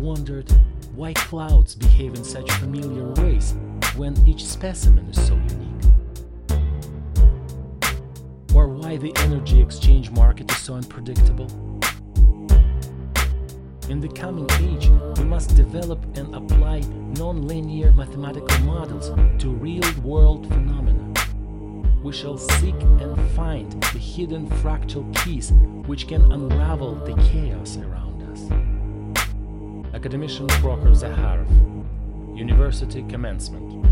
wondered why clouds behave in such familiar ways when each specimen is so unique. Or why the energy exchange market is so unpredictable. In the coming age, we must develop and apply non-linear mathematical models to real-world phenomena. We shall seek and find the hidden fractal keys which can unravel the chaos around. Academician Prokhor Zakharov, University Commencement.